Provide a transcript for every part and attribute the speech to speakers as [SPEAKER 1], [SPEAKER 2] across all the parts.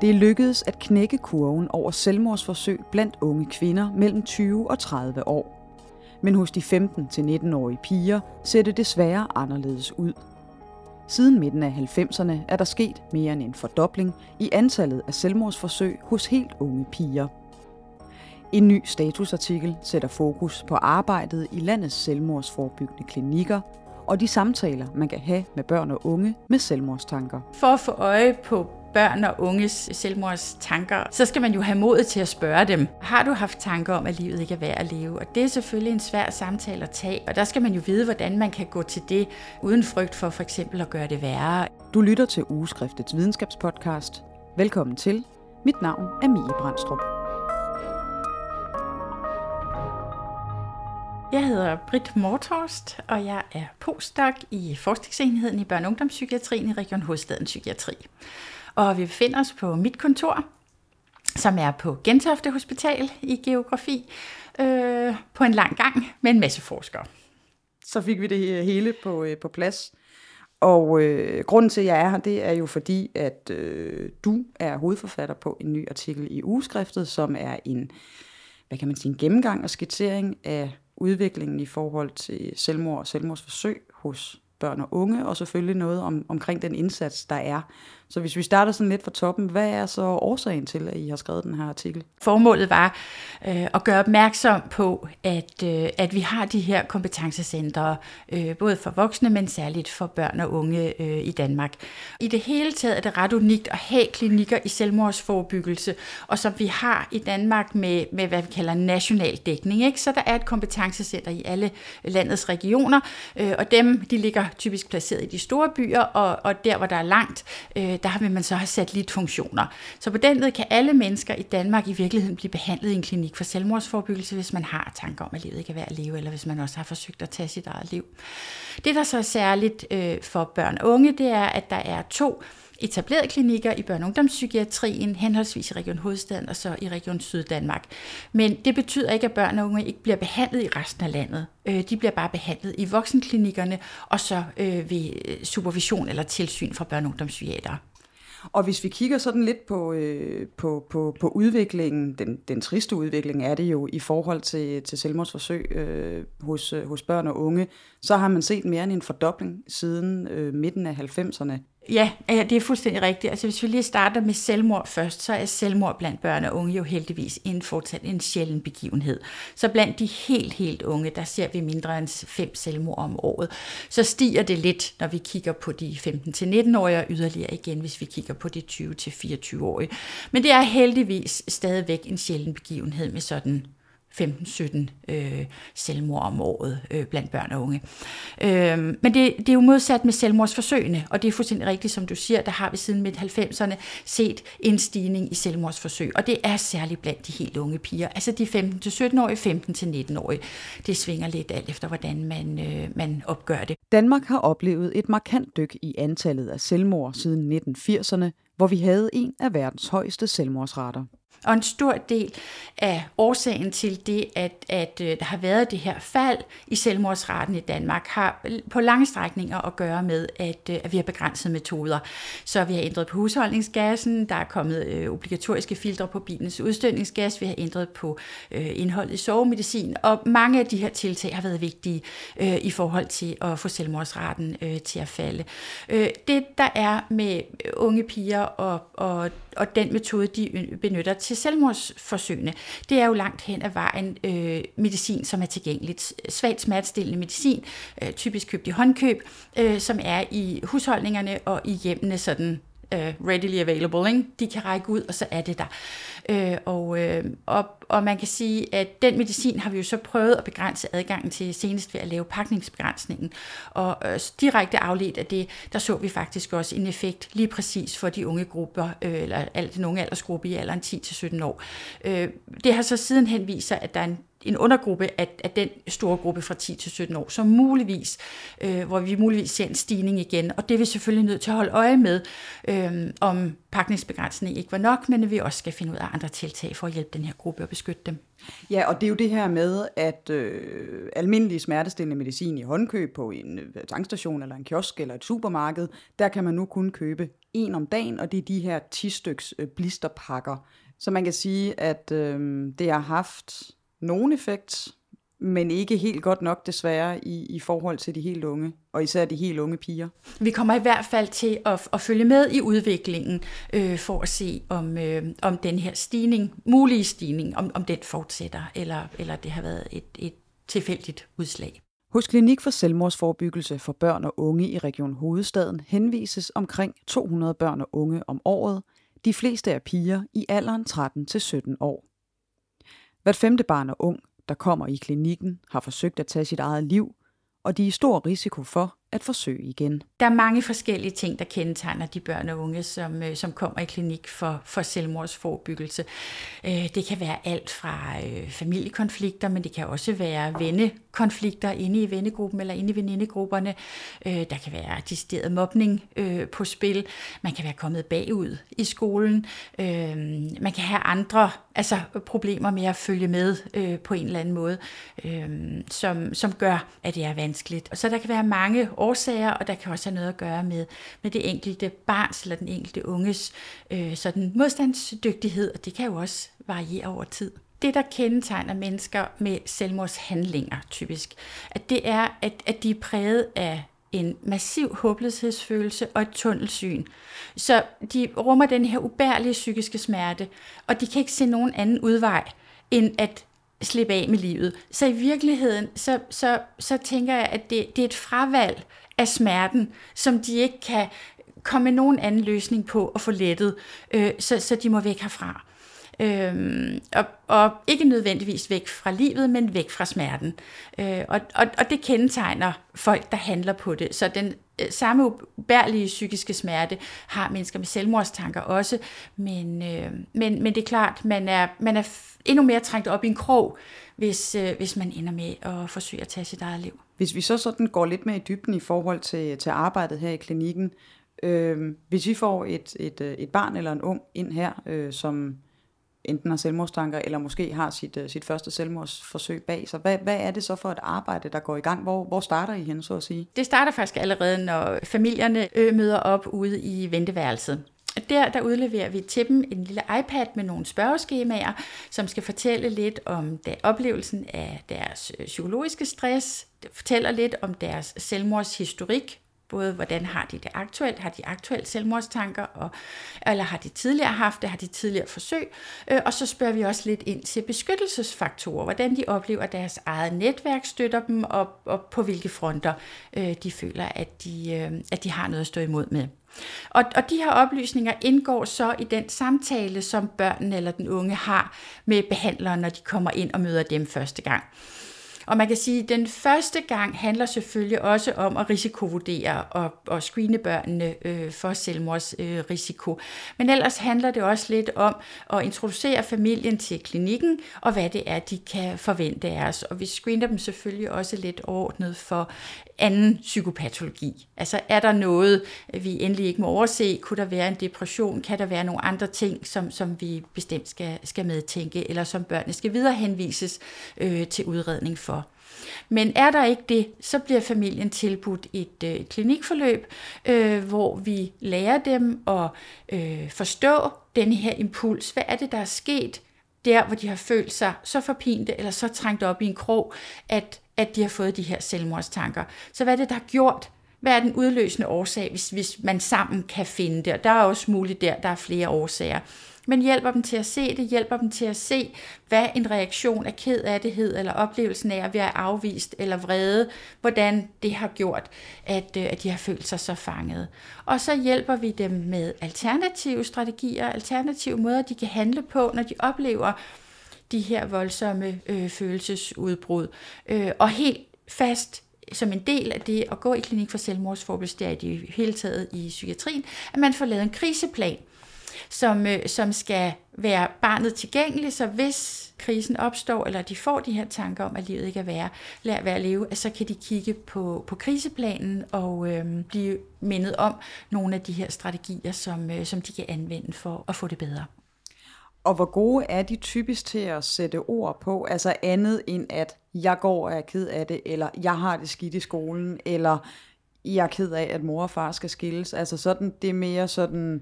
[SPEAKER 1] Det er lykkedes at knække kurven over selvmordsforsøg blandt unge kvinder mellem 20 og 30 år. Men hos de 15-19-årige piger ser det desværre anderledes ud. Siden midten af 90'erne er der sket mere end en fordobling i antallet af selvmordsforsøg hos helt unge piger. En ny statusartikel sætter fokus på arbejdet i landets selvmordsforebyggende klinikker og de samtaler, man kan have med børn og unge med selvmordstanker.
[SPEAKER 2] For at få øje på børn og unges selvmordstanker, så skal man jo have modet til at spørge dem. Har du haft tanker om, at livet ikke er værd at leve? Og det er selvfølgelig en svær samtale at tage, og der skal man jo vide, hvordan man kan gå til det, uden frygt for for eksempel at gøre det værre.
[SPEAKER 1] Du lytter til Ugeskriftets videnskabspodcast. Velkommen til. Mit navn er Mie Brandstrup.
[SPEAKER 2] Jeg hedder Britt Mortorst, og jeg er postdoc i forskningsenheden i børne- og ungdomspsykiatrien i Region Hovedstaden Psykiatri. Og vi befinder os på mit kontor, som er på Gentofte Hospital i geografi, øh, på en lang gang med en masse forskere.
[SPEAKER 1] Så fik vi det hele på, øh, på plads. Og øh, grunden til, at jeg er her, det er jo fordi, at øh, du er hovedforfatter på en ny artikel i Ugeskriftet, som er en, hvad kan man sige, en gennemgang og skitsering af udviklingen i forhold til selvmord og selvmordsforsøg hos børn og unge, og selvfølgelig noget om, omkring den indsats, der er. Så hvis vi starter sådan lidt fra toppen, hvad er så årsagen til, at I har skrevet den her artikel?
[SPEAKER 2] Formålet var øh, at gøre opmærksom på, at, øh, at vi har de her kompetencecentre, øh, både for voksne, men særligt for børn og unge øh, i Danmark. I det hele taget er det ret unikt at have klinikker i selvmordsforebyggelse, og som vi har i Danmark med, med hvad vi kalder national dækning. Ikke? Så der er et kompetencecenter i alle landets regioner, øh, og dem de ligger typisk placeret i de store byer, og, og der hvor der er langt, øh, der vil man så have funktioner. Så på den måde kan alle mennesker i Danmark i virkeligheden blive behandlet i en klinik for selvmordsforebyggelse, hvis man har tanker om, at livet ikke er værd at leve, eller hvis man også har forsøgt at tage sit eget liv. Det, der så er særligt øh, for børn og unge, det er, at der er to etablerede klinikker i børne- og ungdomspsykiatrien, henholdsvis i Region Hovedstaden og så i Region Syddanmark. Men det betyder ikke, at børn og unge ikke bliver behandlet i resten af landet. Øh, de bliver bare behandlet i voksenklinikkerne, og så øh, ved øh, supervision eller tilsyn fra børne- og ungdomspsykiatere.
[SPEAKER 1] Og hvis vi kigger sådan lidt på, øh, på, på, på udviklingen, den, den triste udvikling er det jo i forhold til, til selvmordsforsøg øh, hos, øh, hos børn og unge, så har man set mere end en fordobling siden øh, midten af 90'erne.
[SPEAKER 2] Ja, ja, det er fuldstændig rigtigt. Altså hvis vi lige starter med selvmord først, så er selvmord blandt børn og unge jo heldigvis en fortsat en sjælden begivenhed. Så blandt de helt, helt unge, der ser vi mindre end fem selvmord om året. Så stiger det lidt, når vi kigger på de 15-19-årige, og yderligere igen, hvis vi kigger på de 20-24-årige. Men det er heldigvis stadigvæk en sjælden begivenhed med sådan 15-17 øh, selvmord om året øh, blandt børn og unge. Øh, men det, det er jo modsat med selvmordsforsøgene, og det er fuldstændig rigtigt, som du siger, der har vi siden midt-90'erne set en stigning i selvmordsforsøg, og det er særligt blandt de helt unge piger, altså de 15-17-årige, 15-19-årige. Det svinger lidt alt efter, hvordan man, øh, man opgør det.
[SPEAKER 1] Danmark har oplevet et markant dyk i antallet af selvmord siden 1980'erne, hvor vi havde en af verdens højeste selvmordsrater.
[SPEAKER 2] Og en stor del af årsagen til det, at, at øh, der har været det her fald i selvmordsraten i Danmark, har på lange strækninger at gøre med, at, øh, at vi har begrænset metoder. Så vi har ændret på husholdningsgassen, der er kommet øh, obligatoriske filtre på bilens udstødningsgas, vi har ændret på øh, indholdet i sovemedicin, og mange af de her tiltag har været vigtige øh, i forhold til at få selvmordsraten øh, til at falde. Øh, det, der er med unge piger og, og, og den metode, de benytter til selvmordsforsøgene, det er jo langt hen ad vejen øh, medicin, som er tilgængeligt. Svagt smertestillende medicin, øh, typisk købt i håndkøb, øh, som er i husholdningerne og i hjemmene sådan uh, readily available. Ikke? De kan række ud, og så er det der. Øh, og, øh, og, og man kan sige, at den medicin har vi jo så prøvet at begrænse adgangen til senest ved at lave pakningsbegrænsningen. Og øh, direkte afledt af det, der så vi faktisk også en effekt lige præcis for de unge grupper, øh, eller den unge aldersgruppe i alderen 10-17 år. Øh, det har så sidenhen vist sig, at der er en en undergruppe af, af den store gruppe fra 10 til 17 år, som muligvis, øh, hvor vi muligvis ser en stigning igen. Og det er vi selvfølgelig nødt til at holde øje med, øh, om pakningsbegrænsning ikke var nok, men vi også skal finde ud af andre tiltag for at hjælpe den her gruppe og beskytte dem.
[SPEAKER 1] Ja, og det er jo det her med, at øh, almindelig smertestillende medicin i håndkøb på en øh, tankstation eller en kiosk eller et supermarked, der kan man nu kun købe en om dagen, og det er de her 10 styks øh, blisterpakker. Så man kan sige, at øh, det har haft nogen effekt, men ikke helt godt nok desværre i, i forhold til de helt unge, og især de helt unge piger.
[SPEAKER 2] Vi kommer i hvert fald til at, at følge med i udviklingen øh, for at se, om, øh, om den her stigning, mulige stigning, om, om den fortsætter, eller, eller det har været et, et tilfældigt udslag.
[SPEAKER 1] Hos Klinik for Selvmordsforebyggelse for børn og unge i Region Hovedstaden henvises omkring 200 børn og unge om året. De fleste er piger i alderen 13-17 år. Hvert femte barn og ung der kommer i klinikken, har forsøgt at tage sit eget liv, og de er i stor risiko for at forsøge igen.
[SPEAKER 2] Der er mange forskellige ting, der kendetegner de børn og unge, som, øh, som kommer i klinik for, for selvmordsforbyggelse. Øh, det kan være alt fra øh, familiekonflikter, men det kan også være vennekonflikter inde i vennegruppen eller inde i venindegrupperne. Der kan være decideret mobning på spil. Man kan være kommet bagud i skolen. Man kan have andre altså problemer med at følge med på en eller anden måde, som, som gør, at det er vanskeligt. Så der kan være mange årsager, og der kan også have noget at gøre med, med det enkelte barns eller den enkelte unges øh, sådan modstandsdygtighed, og det kan jo også variere over tid. Det, der kendetegner mennesker med selvmordshandlinger typisk, at det er, at, at de er præget af en massiv håbløshedsfølelse og et tunnelsyn. Så de rummer den her ubærlige psykiske smerte, og de kan ikke se nogen anden udvej, end at slippe af med livet. Så i virkeligheden, så, så, så tænker jeg, at det, det er et fravalg af smerten, som de ikke kan komme med nogen anden løsning på at få lettet, øh, så, så de må væk herfra. Øhm, og, og ikke nødvendigvis væk fra livet, men væk fra smerten. Øh, og, og, og det kendetegner folk, der handler på det. Så den Øh, samme ubærlige psykiske smerte har mennesker med selvmordstanker også, men, øh, men, men det er klart, man er, man er endnu mere trængt op i en krog, hvis, øh, hvis man ender med at forsøge at tage sit eget liv.
[SPEAKER 1] Hvis vi så sådan går lidt mere i dybden i forhold til, til arbejdet her i klinikken, øh, hvis vi får et, et, øh, et barn eller en ung ind her, øh, som enten har selvmordstanker, eller måske har sit, øh, sit første selvmordsforsøg bag sig. Hvad, hvad er det så for et arbejde, der går i gang? Hvor, hvor starter I hen, så at sige?
[SPEAKER 2] Det starter faktisk allerede, når familierne øh, møder op ude i venteværelset. Der, der udleverer vi til dem en lille iPad med nogle spørgeskemaer, som skal fortælle lidt om der, oplevelsen af deres øh, psykologiske stress, det fortæller lidt om deres selvmordshistorik, både hvordan har de det aktuelt, har de aktuelt selvmordstanker, og, eller har de tidligere haft det, har de tidligere forsøg, øh, og så spørger vi også lidt ind til beskyttelsesfaktorer, hvordan de oplever, at deres eget netværk støtter dem, og, og på hvilke fronter øh, de føler, at de, øh, at de har noget at stå imod med. Og, og de her oplysninger indgår så i den samtale, som børnene eller den unge har med behandleren, når de kommer ind og møder dem første gang. Og man kan sige, at den første gang handler selvfølgelig også om at risikovurdere og, og screene børnene øh, for selvmordsrisiko. Øh, Men ellers handler det også lidt om at introducere familien til klinikken, og hvad det er, de kan forvente af os. Og vi screener dem selvfølgelig også lidt ordnet for anden psykopatologi. Altså er der noget, vi endelig ikke må overse? Kunne der være en depression? Kan der være nogle andre ting, som, som vi bestemt skal, skal medtænke, eller som børnene skal viderehenvises øh, til udredning for? Men er der ikke det, så bliver familien tilbudt et øh, klinikforløb, øh, hvor vi lærer dem at øh, forstå den her impuls. Hvad er det, der er sket der, hvor de har følt sig så forpinte eller så trængt op i en krog, at at de har fået de her selvmordstanker. Så hvad er det, der har gjort? Hvad er den udløsende årsag, hvis, hvis man sammen kan finde det? Og der er også muligt der, der er flere årsager. Men hjælper dem til at se det, hjælper dem til at se, hvad en reaktion af ked af det hed, eller oplevelsen af at være afvist eller vrede, hvordan det har gjort, at, øh, at de har følt sig så fanget. Og så hjælper vi dem med alternative strategier, alternative måder, de kan handle på, når de oplever de her voldsomme øh, følelsesudbrud. Øh, og helt fast som en del af det at gå i klinik for selvmordsforbud, det er i det hele taget i psykiatrien, at man får lavet en kriseplan, som, øh, som skal være barnet tilgængelig, så hvis krisen opstår, eller de får de her tanker om, at livet ikke er værd, lad være at leve, så kan de kigge på, på kriseplanen og øh, blive mindet om nogle af de her strategier, som, øh, som de kan anvende for at få det bedre.
[SPEAKER 1] Og hvor gode er de typisk til at sætte ord på, altså andet end at jeg går og er ked af det, eller jeg har det skidt i skolen, eller jeg er ked af, at mor og far skal skilles. Altså sådan, det er mere sådan, øh,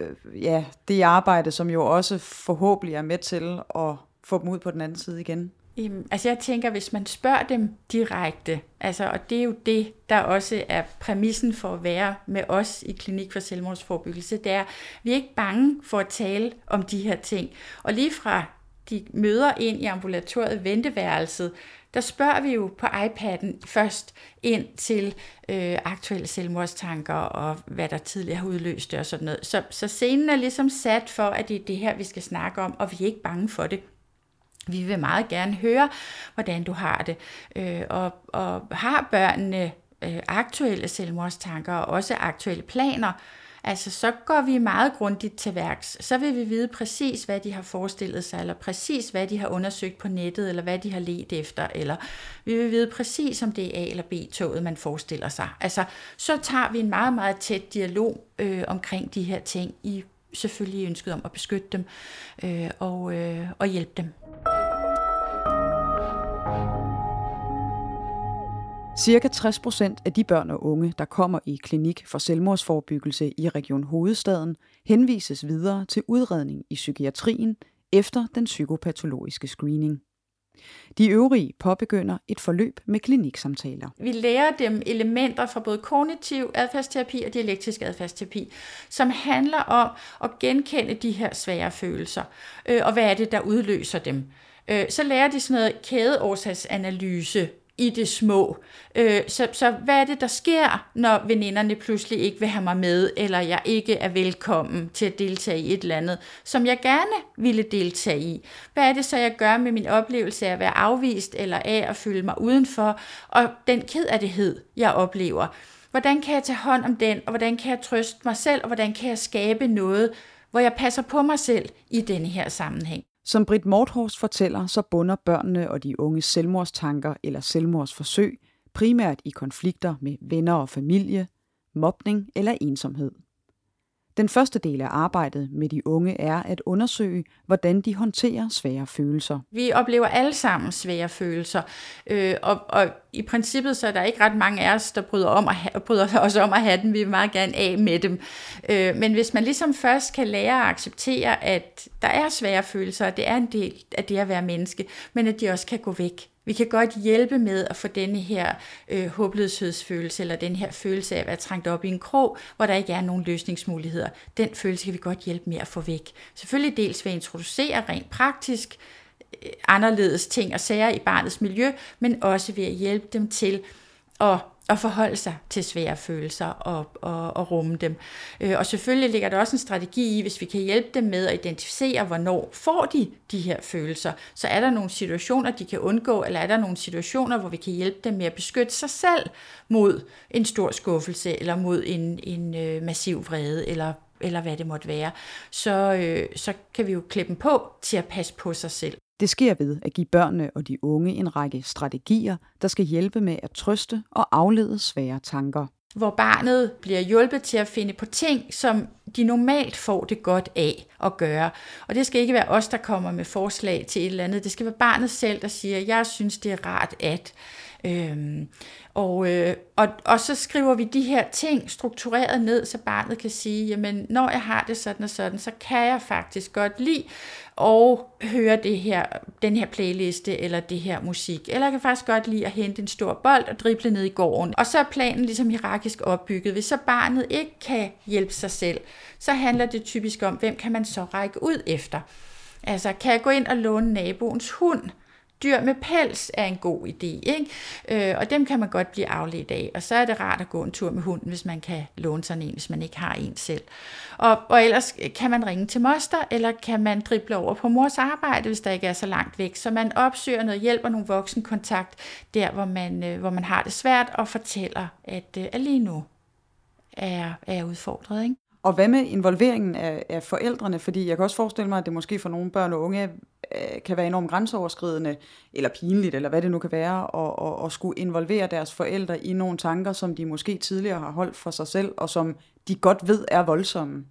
[SPEAKER 1] Øh, ja, det arbejde, som jo også forhåbentlig er med til at få dem ud på den anden side igen.
[SPEAKER 2] Jamen, altså jeg tænker, hvis man spørger dem direkte, altså, og det er jo det, der også er præmissen for at være med os i Klinik for Selvmordsforebyggelse, det er, vi er ikke bange for at tale om de her ting. Og lige fra de møder ind i ambulatoriet venteværelset, der spørger vi jo på iPad'en først ind til øh, aktuelle selvmordstanker og hvad der tidligere har udløst det og sådan noget. Så, så scenen er ligesom sat for, at det er det her, vi skal snakke om, og vi er ikke bange for det. Vi vil meget gerne høre, hvordan du har det. Øh, og, og har børnene øh, aktuelle selvmordstanker og også aktuelle planer, Altså, så går vi meget grundigt til værks. Så vil vi vide præcis, hvad de har forestillet sig, eller præcis, hvad de har undersøgt på nettet, eller hvad de har let efter, eller vi vil vide præcis, om det er A- eller B-toget, man forestiller sig. Altså, så tager vi en meget, meget tæt dialog øh, omkring de her ting, i selvfølgelig ønsket om at beskytte dem øh, og, øh, og hjælpe dem.
[SPEAKER 1] Cirka 60 procent af de børn og unge, der kommer i klinik for selvmordsforebyggelse i Region Hovedstaden, henvises videre til udredning i psykiatrien efter den psykopatologiske screening. De øvrige påbegynder et forløb med kliniksamtaler.
[SPEAKER 2] Vi lærer dem elementer fra både kognitiv adfærdsterapi og dialektisk adfærdsterapi, som handler om at genkende de her svære følelser, øh, og hvad er det, der udløser dem. Øh, så lærer de sådan noget kædeårsagsanalyse, i det små. Øh, så, så hvad er det, der sker, når veninderne pludselig ikke vil have mig med, eller jeg ikke er velkommen til at deltage i et eller andet, som jeg gerne ville deltage i? Hvad er det så, jeg gør med min oplevelse af at være afvist, eller af at føle mig udenfor, og den ked det jeg oplever? Hvordan kan jeg tage hånd om den, og hvordan kan jeg trøste mig selv, og hvordan kan jeg skabe noget, hvor jeg passer på mig selv i denne her sammenhæng?
[SPEAKER 1] Som Britt Morthorst fortæller, så bunder børnene og de unge selvmordstanker eller selvmordsforsøg primært i konflikter med venner og familie, mobning eller ensomhed. Den første del af arbejdet med de unge er at undersøge, hvordan de håndterer svære følelser.
[SPEAKER 2] Vi oplever alle sammen svære følelser, øh, og, og i princippet så er der ikke ret mange af os, der bryder, om at ha- bryder os om at have dem. Vi vil meget gerne af med dem. Øh, men hvis man ligesom først kan lære at acceptere, at der er svære følelser, og det er en del af det at være menneske, men at de også kan gå væk, vi kan godt hjælpe med at få denne her øh, håbløshedsfølelse, eller den her følelse af at være trængt op i en krog, hvor der ikke er nogen løsningsmuligheder. Den følelse kan vi godt hjælpe med at få væk. Selvfølgelig dels ved at introducere rent praktisk øh, anderledes ting og sager i barnets miljø, men også ved at hjælpe dem til at at forholde sig til svære følelser og, og, og rumme dem. Øh, og selvfølgelig ligger der også en strategi i, hvis vi kan hjælpe dem med at identificere, hvornår får de de her følelser. Så er der nogle situationer, de kan undgå, eller er der nogle situationer, hvor vi kan hjælpe dem med at beskytte sig selv mod en stor skuffelse, eller mod en, en øh, massiv vrede, eller eller hvad det måtte være, så, øh, så kan vi jo klippe dem på til at passe på sig selv.
[SPEAKER 1] Det sker ved at give børnene og de unge en række strategier, der skal hjælpe med at trøste og aflede svære tanker.
[SPEAKER 2] Hvor barnet bliver hjulpet til at finde på ting, som de normalt får det godt af at gøre. Og det skal ikke være os, der kommer med forslag til et eller andet. Det skal være barnet selv, der siger, jeg synes, det er rart at. Øhm, og, øh, og, og så skriver vi de her ting struktureret ned, så barnet kan sige, jamen når jeg har det sådan og sådan, så kan jeg faktisk godt lide og høre det her, den her playliste eller det her musik. Eller jeg kan faktisk godt lide at hente en stor bold og drible ned i gården. Og så er planen ligesom hierarkisk opbygget. Hvis så barnet ikke kan hjælpe sig selv, så handler det typisk om, hvem kan man så række ud efter. Altså, kan jeg gå ind og låne naboens hund? Dyr med pels er en god idé, ikke? Øh, og dem kan man godt blive afledt af. Og så er det rart at gå en tur med hunden, hvis man kan låne sådan en, hvis man ikke har en selv. Og, og ellers øh, kan man ringe til moster, eller kan man drible over på mors arbejde, hvis der ikke er så langt væk. Så man opsøger noget hjælp og nogle voksenkontakt, der hvor man, øh, hvor man har det svært, og fortæller, at, øh, at lige nu er, er udfordret. Ikke?
[SPEAKER 1] Og hvad med involveringen af, af forældrene? Fordi jeg kan også forestille mig, at det måske for nogle børn og unge øh, kan være enormt grænseoverskridende, eller pinligt, eller hvad det nu kan være, at, og, og skulle involvere deres forældre i nogle tanker, som de måske tidligere har holdt for sig selv, og som de godt ved er voldsomme.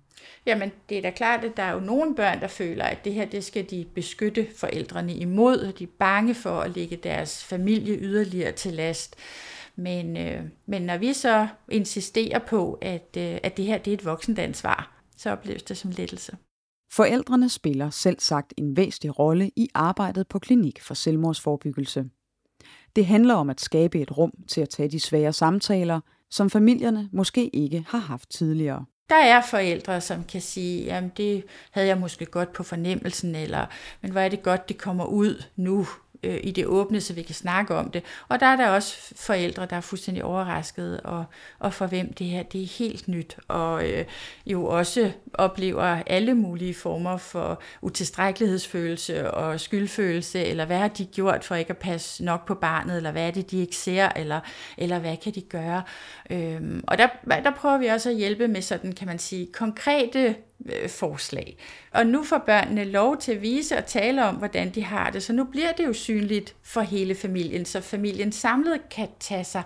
[SPEAKER 2] Jamen, det er da klart, at der er jo nogle børn, der føler, at det her, det skal de beskytte forældrene imod, og de er bange for at lægge deres familie yderligere til last. Men, øh, men når vi så insisterer på, at, øh, at det her det er et voksent ansvar, så opleves det som lettelse.
[SPEAKER 1] Forældrene spiller selv sagt en væsentlig rolle i arbejdet på Klinik for Selvmordsforebyggelse. Det handler om at skabe et rum til at tage de svære samtaler, som familierne måske ikke har haft tidligere.
[SPEAKER 2] Der er forældre, som kan sige, jamen det havde jeg måske godt på fornemmelsen, eller men hvor er det godt, det kommer ud nu, øh, i det åbne, så vi kan snakke om det. Og der er der også forældre, der er fuldstændig overraskede, og, og for hvem det her det er helt nyt, og øh, jo også oplever alle mulige former for utilstrækkelighedsfølelse og skyldfølelse, eller hvad har de gjort for ikke at passe nok på barnet, eller hvad er det, de ikke ser, eller, eller hvad kan de gøre. Øhm, og der, der prøver vi også at hjælpe med sådan, kan man sige, konkrete øh, forslag. Og nu får børnene lov til at vise og tale om, hvordan de har det, så nu bliver det jo synligt for hele familien, så familien samlet kan tage sig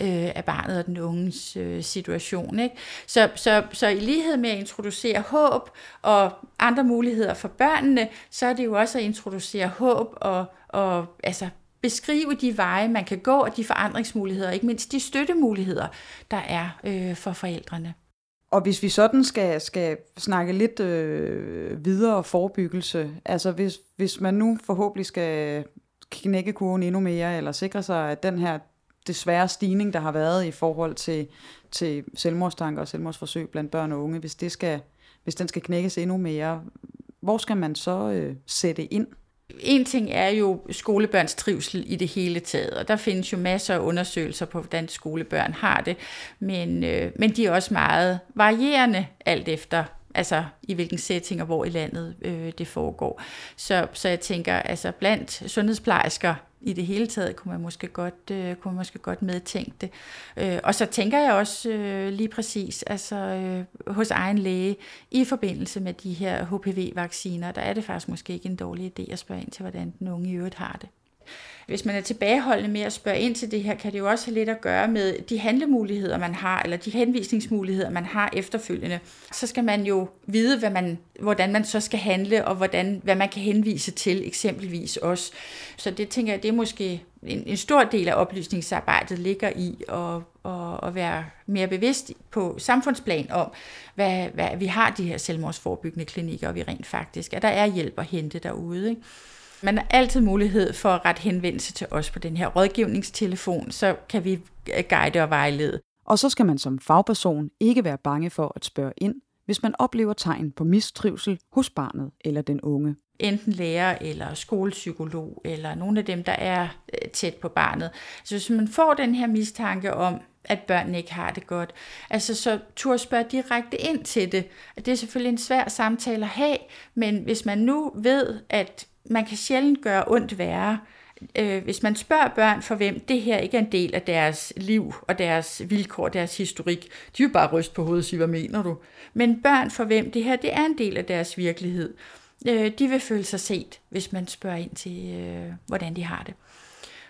[SPEAKER 2] øh, af barnet og den unges øh, situation. Ikke? Så, så, så i lighed med at introducere håb og andre muligheder for børnene, så er det jo også at introducere håb og, og altså beskrive de veje, man kan gå, og de forandringsmuligheder, ikke mindst de støttemuligheder, der er øh, for forældrene.
[SPEAKER 1] Og hvis vi sådan skal, skal snakke lidt øh, videre forebyggelse, altså hvis, hvis man nu forhåbentlig skal knække kurven endnu mere, eller sikre sig, at den her desværre stigning, der har været i forhold til, til selvmordstanker og selvmordsforsøg blandt børn og unge, hvis, det skal, hvis den skal knækkes endnu mere, hvor skal man så øh, sætte ind?
[SPEAKER 2] En ting er jo skolebørns trivsel i det hele taget, og der findes jo masser af undersøgelser på, hvordan skolebørn har det, men, øh, men de er også meget varierende alt efter altså i hvilken setting og hvor i landet øh, det foregår. Så, så jeg tænker, altså blandt sundhedsplejersker i det hele taget kunne man måske godt, øh, kunne man måske godt medtænke det. Øh, og så tænker jeg også øh, lige præcis altså, øh, hos egen læge i forbindelse med de her HPV-vacciner, der er det faktisk måske ikke en dårlig idé at spørge ind til, hvordan den unge i øvrigt har det. Hvis man er tilbageholdende med at spørge ind til det her, kan det jo også have lidt at gøre med de handlemuligheder, man har, eller de henvisningsmuligheder, man har efterfølgende. Så skal man jo vide, hvad man, hvordan man så skal handle, og hvordan, hvad man kan henvise til, eksempelvis også. Så det tænker jeg, det er måske en, en stor del af oplysningsarbejdet ligger i at, at, at være mere bevidst på samfundsplan om, hvad, hvad vi har de her selvmordsforebyggende klinikker, og vi rent faktisk, at der er hjælp at hente derude. Ikke? Man har altid mulighed for at rette henvendelse til os på den her rådgivningstelefon, så kan vi guide og vejlede.
[SPEAKER 1] Og så skal man som fagperson ikke være bange for at spørge ind, hvis man oplever tegn på mistrivsel hos barnet eller den unge.
[SPEAKER 2] Enten lærer eller skolepsykolog eller nogle af dem, der er øh, tæt på barnet. Så hvis man får den her mistanke om, at børnene ikke har det godt. Altså så tur spørge direkte ind til det. Det er selvfølgelig en svær samtale at have, men hvis man nu ved, at man kan sjældent gøre ondt værre, øh, hvis man spørger børn, for hvem det her ikke er en del af deres liv og deres vilkår, deres historik, de vil bare ryste på hovedet og sige, hvad mener du? Men børn, for hvem det her det er en del af deres virkelighed, øh, de vil føle sig set, hvis man spørger ind til, øh, hvordan de har det.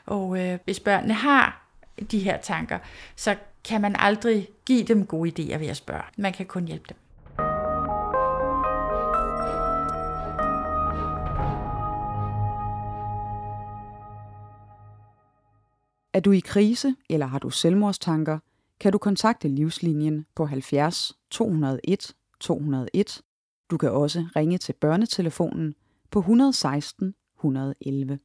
[SPEAKER 2] Og øh, hvis børnene har de her tanker, så kan man aldrig give dem gode idéer ved at spørge. Man kan kun hjælpe dem.
[SPEAKER 1] Er du i krise eller har du selvmordstanker, kan du kontakte Livslinjen på 70 201 201. Du kan også ringe til børnetelefonen på 116 111.